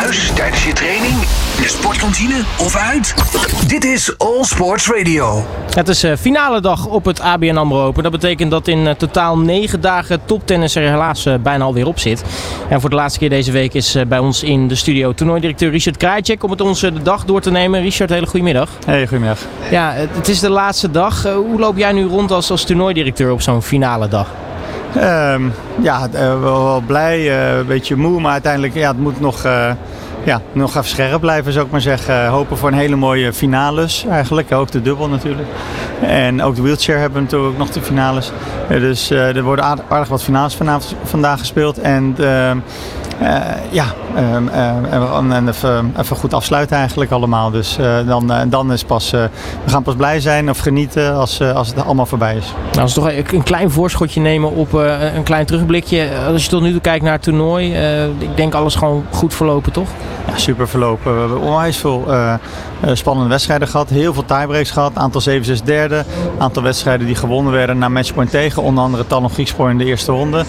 Thuis, tijdens je training, in de sportkantine of uit? Dit is All Sports Radio. Het is uh, finale dag op het ABN AMRO Open. Dat betekent dat in uh, totaal negen dagen toptennis er helaas uh, bijna alweer op zit. En voor de laatste keer deze week is bij ons in de studio toernooidirecteur Richard Krajcek om het ons de dag door te nemen. Richard, hele goedemiddag. Hey, goedemiddag. Ja, het is de laatste dag. hoe loop jij nu rond als, als toernooidirecteur op zo'n finale dag? Um, ja, wel, wel blij, een beetje moe, maar uiteindelijk ja, het moet nog ja, nog even scherp blijven, zou ik maar zeggen. Hopen voor een hele mooie finales eigenlijk. Ook de dubbel natuurlijk. En ook de wheelchair hebben we natuurlijk nog de finales. Dus er worden aardig wat finales vanavond, vandaag gespeeld. En uh, ja, um, en even, even, goed afsluiten eigenlijk allemaal. Dus dan, dan is pas, we gaan pas blij zijn of genieten als, als het allemaal voorbij is. Nou, als we toch een klein voorschotje nemen op een klein terugblikje. Als je tot nu toe kijkt naar het toernooi. ik denk alles gewoon goed verlopen, toch? Super verlopen. We hebben onwijs veel uh, spannende wedstrijden gehad. Heel veel tiebreaks gehad. Aantal 7-6 derde. Aantal wedstrijden die gewonnen werden na matchpoint tegen. Onder andere Talon Griekspoor in de eerste ronde.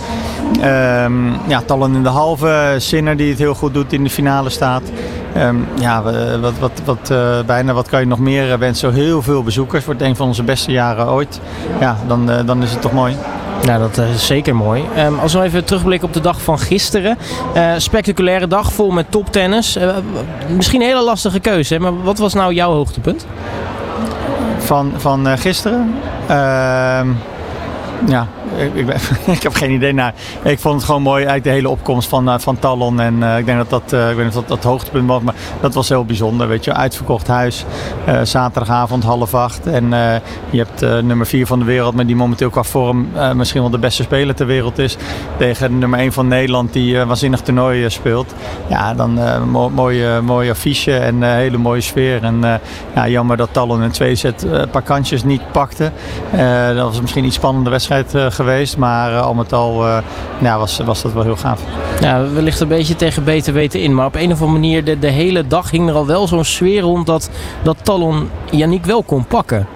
Um, ja, Talon in de halve. Sinner die het heel goed doet in de finale staat. Um, ja, wat, wat, wat, uh, bijna wat kan je nog meer wensen? Heel veel bezoekers. Wordt een van onze beste jaren ooit. Ja, dan, dan is het toch mooi. Nou, dat is zeker mooi. Um, als we even terugblikken op de dag van gisteren. Uh, spectaculaire dag vol met toptennis. Uh, misschien een hele lastige keuze, maar wat was nou jouw hoogtepunt? Van, van gisteren? Ehm, ja, ik, ik, ik, heb geen idee. Nou, ik vond het gewoon mooi, eigenlijk de hele opkomst van, uh, van Talon. En uh, ik denk dat dat, uh, ik weet niet of dat, dat hoogtepunt was, maar dat was heel bijzonder. Weet je, uitverkocht huis, zaterdagavond half acht. En je hebt nummer vier van de wereld, maar die momenteel qua vorm misschien wel de beste speler ter wereld is. Tegen nummer één van Nederland, die waanzinnig toernooi speelt. Ja, dan mo mooie, mooie affiche en hele mooie sfeer. En ja, jammer dat Talon in twee set een paar kansjes niet pakte. dat was misschien iets spannende wedstrijd geweest geweest. Maar uh, al met al uh, ja, was, was dat wel heel gaaf. Ja, wellicht een beetje tegen beter weten in. Maar op een of andere manier, de, de hele dag hing er al wel zo'n sfeer rond dat, dat Talon Yannick wel kon pakken.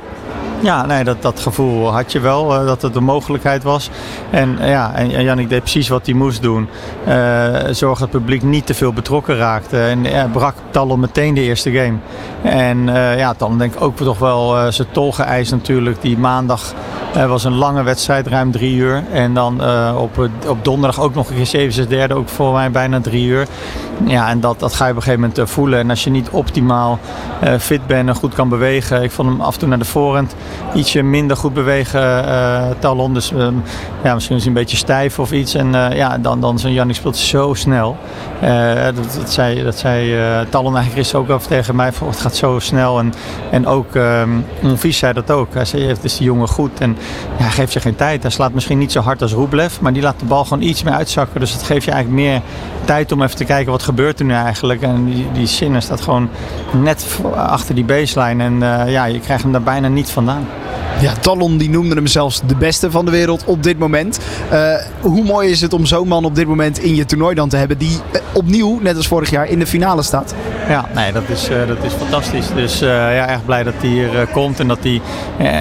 Ja, nee, dat, dat gevoel had je wel, uh, dat het een mogelijkheid was. En uh, ja, en, Jannik deed precies wat hij moest doen. Uh, zorg dat het publiek niet te veel betrokken raakte. En brak Talon meteen de eerste game. En ja, dan denk ik ook toch wel zijn tol geëist natuurlijk. Die maandag was een lange wedstrijd, ruim drie uur. En dan op, op donderdag ook nog een keer 7 6 derde, ook voor mij bijna drie uur. Ja, en dat, dat ga je op een gegeven moment voelen. En als je niet optimaal fit bent en goed kan bewegen. Ik vond hem af en toe naar de voorhand ietsje minder goed bewegen uh, Talon. Dus um, ja, misschien is hij een beetje stijf of iets. En uh, ja, dan, dan zo'n Jannik speelt zo snel. Uh, dat, zei, dat zei Talon eigenlijk is ook al tegen mij. Het gaat zo snel. En, en ook um, zei dat ook. Hij zei, het is die jongen goed. En ja, hij geeft je geen tijd. Hij slaat misschien niet zo hard als Rublev. Maar die laat de bal gewoon iets meer uitzakken. Dus dat geeft je eigenlijk meer tijd om even te kijken wat gebeurt er nu eigenlijk. En die, die staat gewoon net achter die baseline. En ja, je krijgt hem daar bijna niet vandaan. Ja, Talon die noemde hem zelfs de beste van de wereld op dit moment. Uh, hoe mooi is het om zo'n man op dit moment in je toernooi dan te hebben die uh, opnieuw, net als vorig jaar, in de finale staat? Ja, nee, dat is, uh, dat is fantastisch. Dus ja, erg blij dat hij hier komt en dat hij,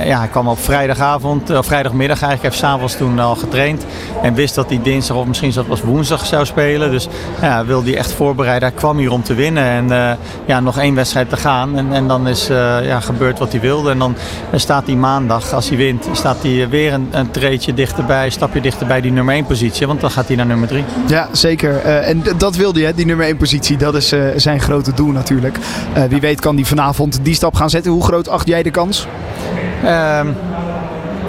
ja, hij kwam op vrijdagavond, of vrijdagmiddag eigenlijk, heeft s'avonds toen al getraind en wist dat hij dinsdag of misschien zelfs woensdag zou spelen. Dus ja, wilde hij echt voorbereiden. Hij kwam hier om te winnen en ja, nog één wedstrijd te gaan en, en dan is ja, gebeurd wat hij wilde en dan staat hij maandag als hij wint, staat hij weer een, een dichterbij, een stapje dichterbij die nummer 1 positie. Want dan gaat hij naar nummer 3. Ja, zeker. Uh, en dat wilde hij, die nummer 1 positie. Dat is uh, zijn grote doel natuurlijk. Uh, wie weet kan hij vanavond die stap gaan zetten. Hoe groot acht jij de kans? Um,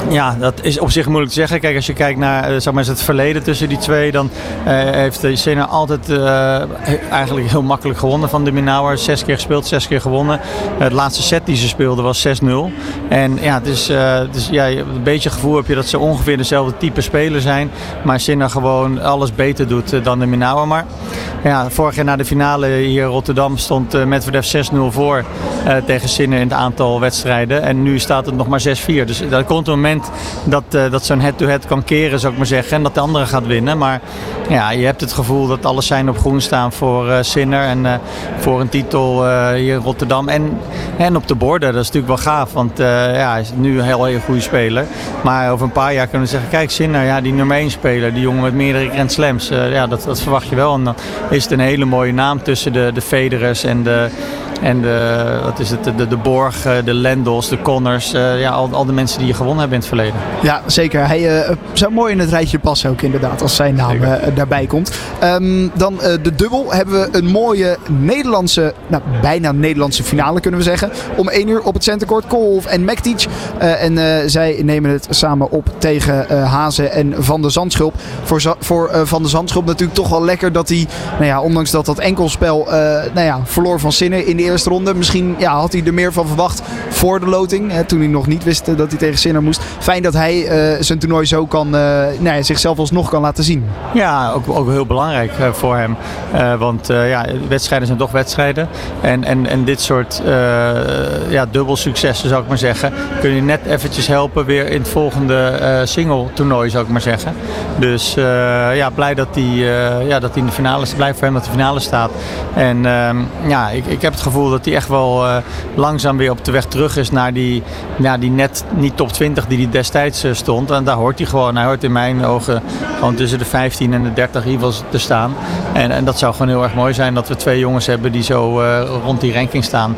ja, dat is op zich moeilijk te zeggen. Kijk, als je kijkt naar uh, zeg maar, het verleden tussen die twee, dan uh, heeft Senna altijd uh, eigenlijk heel makkelijk gewonnen van de Minauer. Zes keer gespeeld, zes keer gewonnen. het laatste set die ze speelden was 6-0. En ja, het is, ja, een beetje gevoel heb je dat ze ongeveer dezelfde type speler zijn. Maar Senna gewoon alles beter doet dan de Minauer. Maar ja, vorig jaar na de finale hier in Rotterdam stond Medvedev 6-0 voor tegen Sinner in het aantal wedstrijden. En nu staat het nog maar 6-4. Dus dat komt een moment dat, dat zo'n head-to-head kan keren, zou ik maar zeggen. En dat de andere gaat winnen. Maar ja, je hebt het gevoel dat alles zijn op groen staan voor Sinner. En voor een titel hier in Rotterdam. En, en op de borden, dat is natuurlijk wel gaaf. Want ja, hij is nu een heel, heel goede speler. Maar over een paar jaar kunnen we zeggen, kijk Sinner, ja, die nummer 1 speler. Die jongen met meerdere Grand Slams. ja, dat, dat verwacht je wel. En dan is het een hele mooie naam tussen de, de Federers en de, en de, wat is het, de, de Borg, de Lendels, de Connors. Uh, ja, al, al de mensen die je gewonnen hebben in het verleden. Ja, zeker. Hij uh, zou mooi in het rijtje passen ook inderdaad, als zijn naam uh, daarbij komt. Um, dan de dubbel hebben we een mooie Nederlandse, nou bijna Nederlandse finale kunnen we zeggen. Om 1 uur op het centercourt, Koolhof en Mektic. en zij nemen het samen op tegen Hazen en Van der Zandschulp. Voor, voor Van der Zandschulp natuurlijk toch wel lekker dat hij, nou ja, ondanks dat dat enkelspel, nou ja, verloor van Zinnen in de eerste ronde. Misschien ja, had hij er meer van verwacht voor de loting. Hè, toen hij nog niet wist eh, dat hij tegen Sinner moest. Fijn dat hij uh, zijn toernooi zo kan, uh, nou ja, zichzelf alsnog kan laten zien. Ja, ook, ook heel belangrijk voor hem. want ja, wedstrijden zijn toch wedstrijden. En, en, en dit soort ja, dubbel successen zou ik maar zeggen. Kun je net eventjes helpen weer in het volgende single toernooi zou ik maar zeggen. Dus ja, blij dat hij, ja, dat hij in de finale blij voor hem dat de finale staat. En ehm, ja, ik, ik heb het gevoel dat hij echt wel uh, langzaam weer op de weg terug is naar die, ja, die net niet top 20 die hij destijds uh, stond. En daar hoort hij gewoon. Hij hoort in mijn ogen gewoon tussen de 15 en de 30 rivals te staan. En, en dat zou gewoon heel erg mooi zijn dat we twee jongens hebben die zo uh, rond die ranking staan.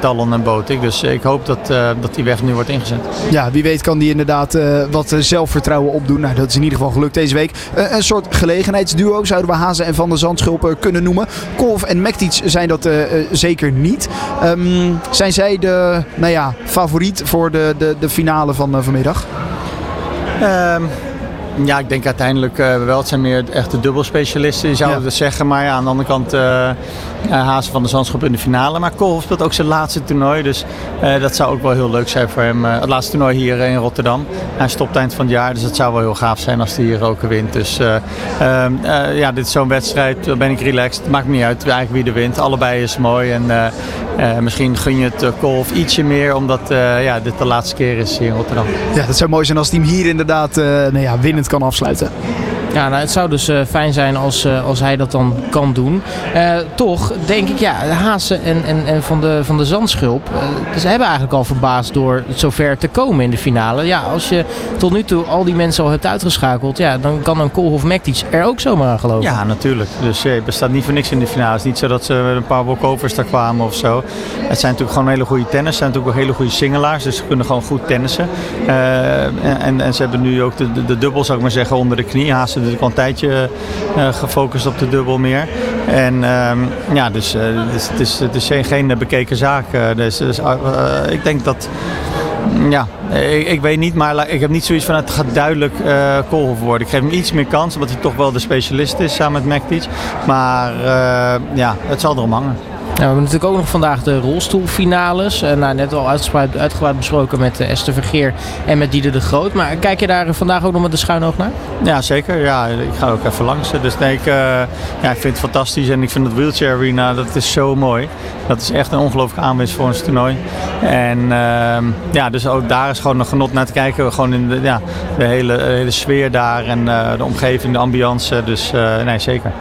Talon en Botik. Dus ik hoop dat, dat die weg nu wordt ingezet. Ja, wie weet kan die inderdaad wat zelfvertrouwen opdoen. Nou, dat is in ieder geval gelukt deze week. een soort gelegenheidsduo zouden we Hazen en Van der Zandschulpen kunnen noemen. Kolf en Mektic zijn dat zeker niet. Um, zijn zij de nou ja, favoriet voor de, de, de finale van uh, vanmiddag? Um, ja, ik denk uiteindelijk uh, wel. Het zijn meer echte dubbelspecialisten, je zou ja. het zeggen. Maar ja, aan de andere kant uh, Hazen van de Zandschop in de finale. Maar Kolf speelt ook zijn laatste toernooi. Dus uh, dat zou ook wel heel leuk zijn voor hem. het laatste toernooi hier in Rotterdam. Hij stopt eind van het jaar. Dus het zou wel heel gaaf zijn als hij hier ook wint. Dus ehm, ja, dit is zo'n wedstrijd. Dan ben ik relaxed. Het maakt me niet uit eigenlijk wie er wint. Allebei is mooi. En misschien gun je het Kolf ietsje meer. Omdat ja, dit de laatste keer is hier in Rotterdam. Ja, dat zou mooi zijn als hij hem hier inderdaad nou ja, winnen kan afsluiten. Ja, nou, het zou dus uh, fijn zijn als, uh, als hij dat dan kan doen. Uh, toch denk ik, ja, Haase en, en, en van, de, van de Zandschulp. ze hebben eigenlijk al verbaasd door zover te komen in de finale. Ja, als je tot nu toe al die mensen al hebt uitgeschakeld, ja, dan kan een Koolhof Mektic er ook zomaar aan geloven. Ja, natuurlijk. Dus je bestaat niet voor niks in de finale. Het is niet zo dat ze een paar walkovers daar kwamen of zo. Het zijn natuurlijk gewoon hele goede tennis. Het zijn natuurlijk ook hele goede singelaars. Dus ze kunnen gewoon goed tennissen. en, en, en, ze hebben nu ook de, de, dubbel, zou ik maar zeggen, onder de knie. Haase natuurlijk al een tijdje uh, gefocust op de dubbel meer. En um, ja, dus het is, het is, is geen, bekeken zaak. dus, dus ik denk dat ja, ik, weet niet, maar ik heb niet zoiets van het gaat duidelijk uh, Koolhof worden. Ik geef hem iets meer kans, omdat hij toch wel de specialist is samen met McTeach. Maar ja, het zal erom hangen. Nou, we hebben natuurlijk ook nog vandaag de rolstoelfinales. Uh, nou, net al uitgebreid, uitgebreid besproken met uh, Esther Vergeer en met Dieder de Groot. Maar kijk je daar vandaag ook nog met de schuin oog naar? Ja, zeker. Ja, ik ga ook even langs. Dus nee, ik, uh, ja, ik vind het fantastisch. En ik vind het wheelchair arena, dat is zo mooi. Dat is echt een ongelooflijke aanwinst voor ons toernooi. En ehm, ja, dus ook daar is gewoon een genot naar te kijken. Gewoon in de, ja, de hele, hele sfeer daar en de omgeving, de ambiance. Dus nee, zeker.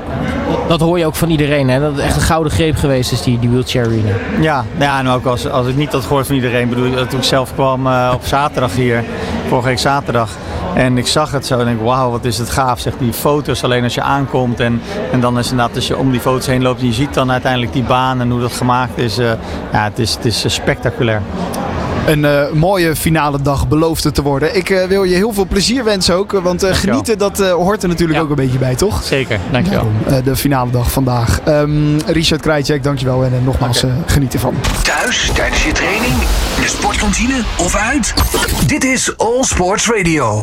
Dat hoor je ook van iedereen, hè? Dat het echt een gouden greep geweest is, die, die wheelchair arena. Ja, ja en ook als, als ik niet dat gehoord van iedereen, bedoel toen ik zelf kwam uh, op zaterdag hier, vorige week zaterdag. En ik zag het zo en denk, wauw, wat is het gaaf. Zeg, die foto's alleen als je aankomt. En, en dan is inderdaad, als je om die foto's heen loopt en je ziet dan uiteindelijk die baan en hoe dat gemaakt is. Uh, ja, het is, het is spectaculair. Een uh, mooie finale dag belooft het te worden. Ik uh, wil je heel veel plezier wensen ook. Want uh, genieten, dat hoort er natuurlijk ja. ook een beetje bij, toch? Zeker, dankjewel. Nou, de finale dag vandaag. Um, Richard Krajcek, dankjewel. En nogmaals, okay. geniet ervan. Thuis, tijdens je training, in de sportkantine of uit. Dit is All Sports Radio.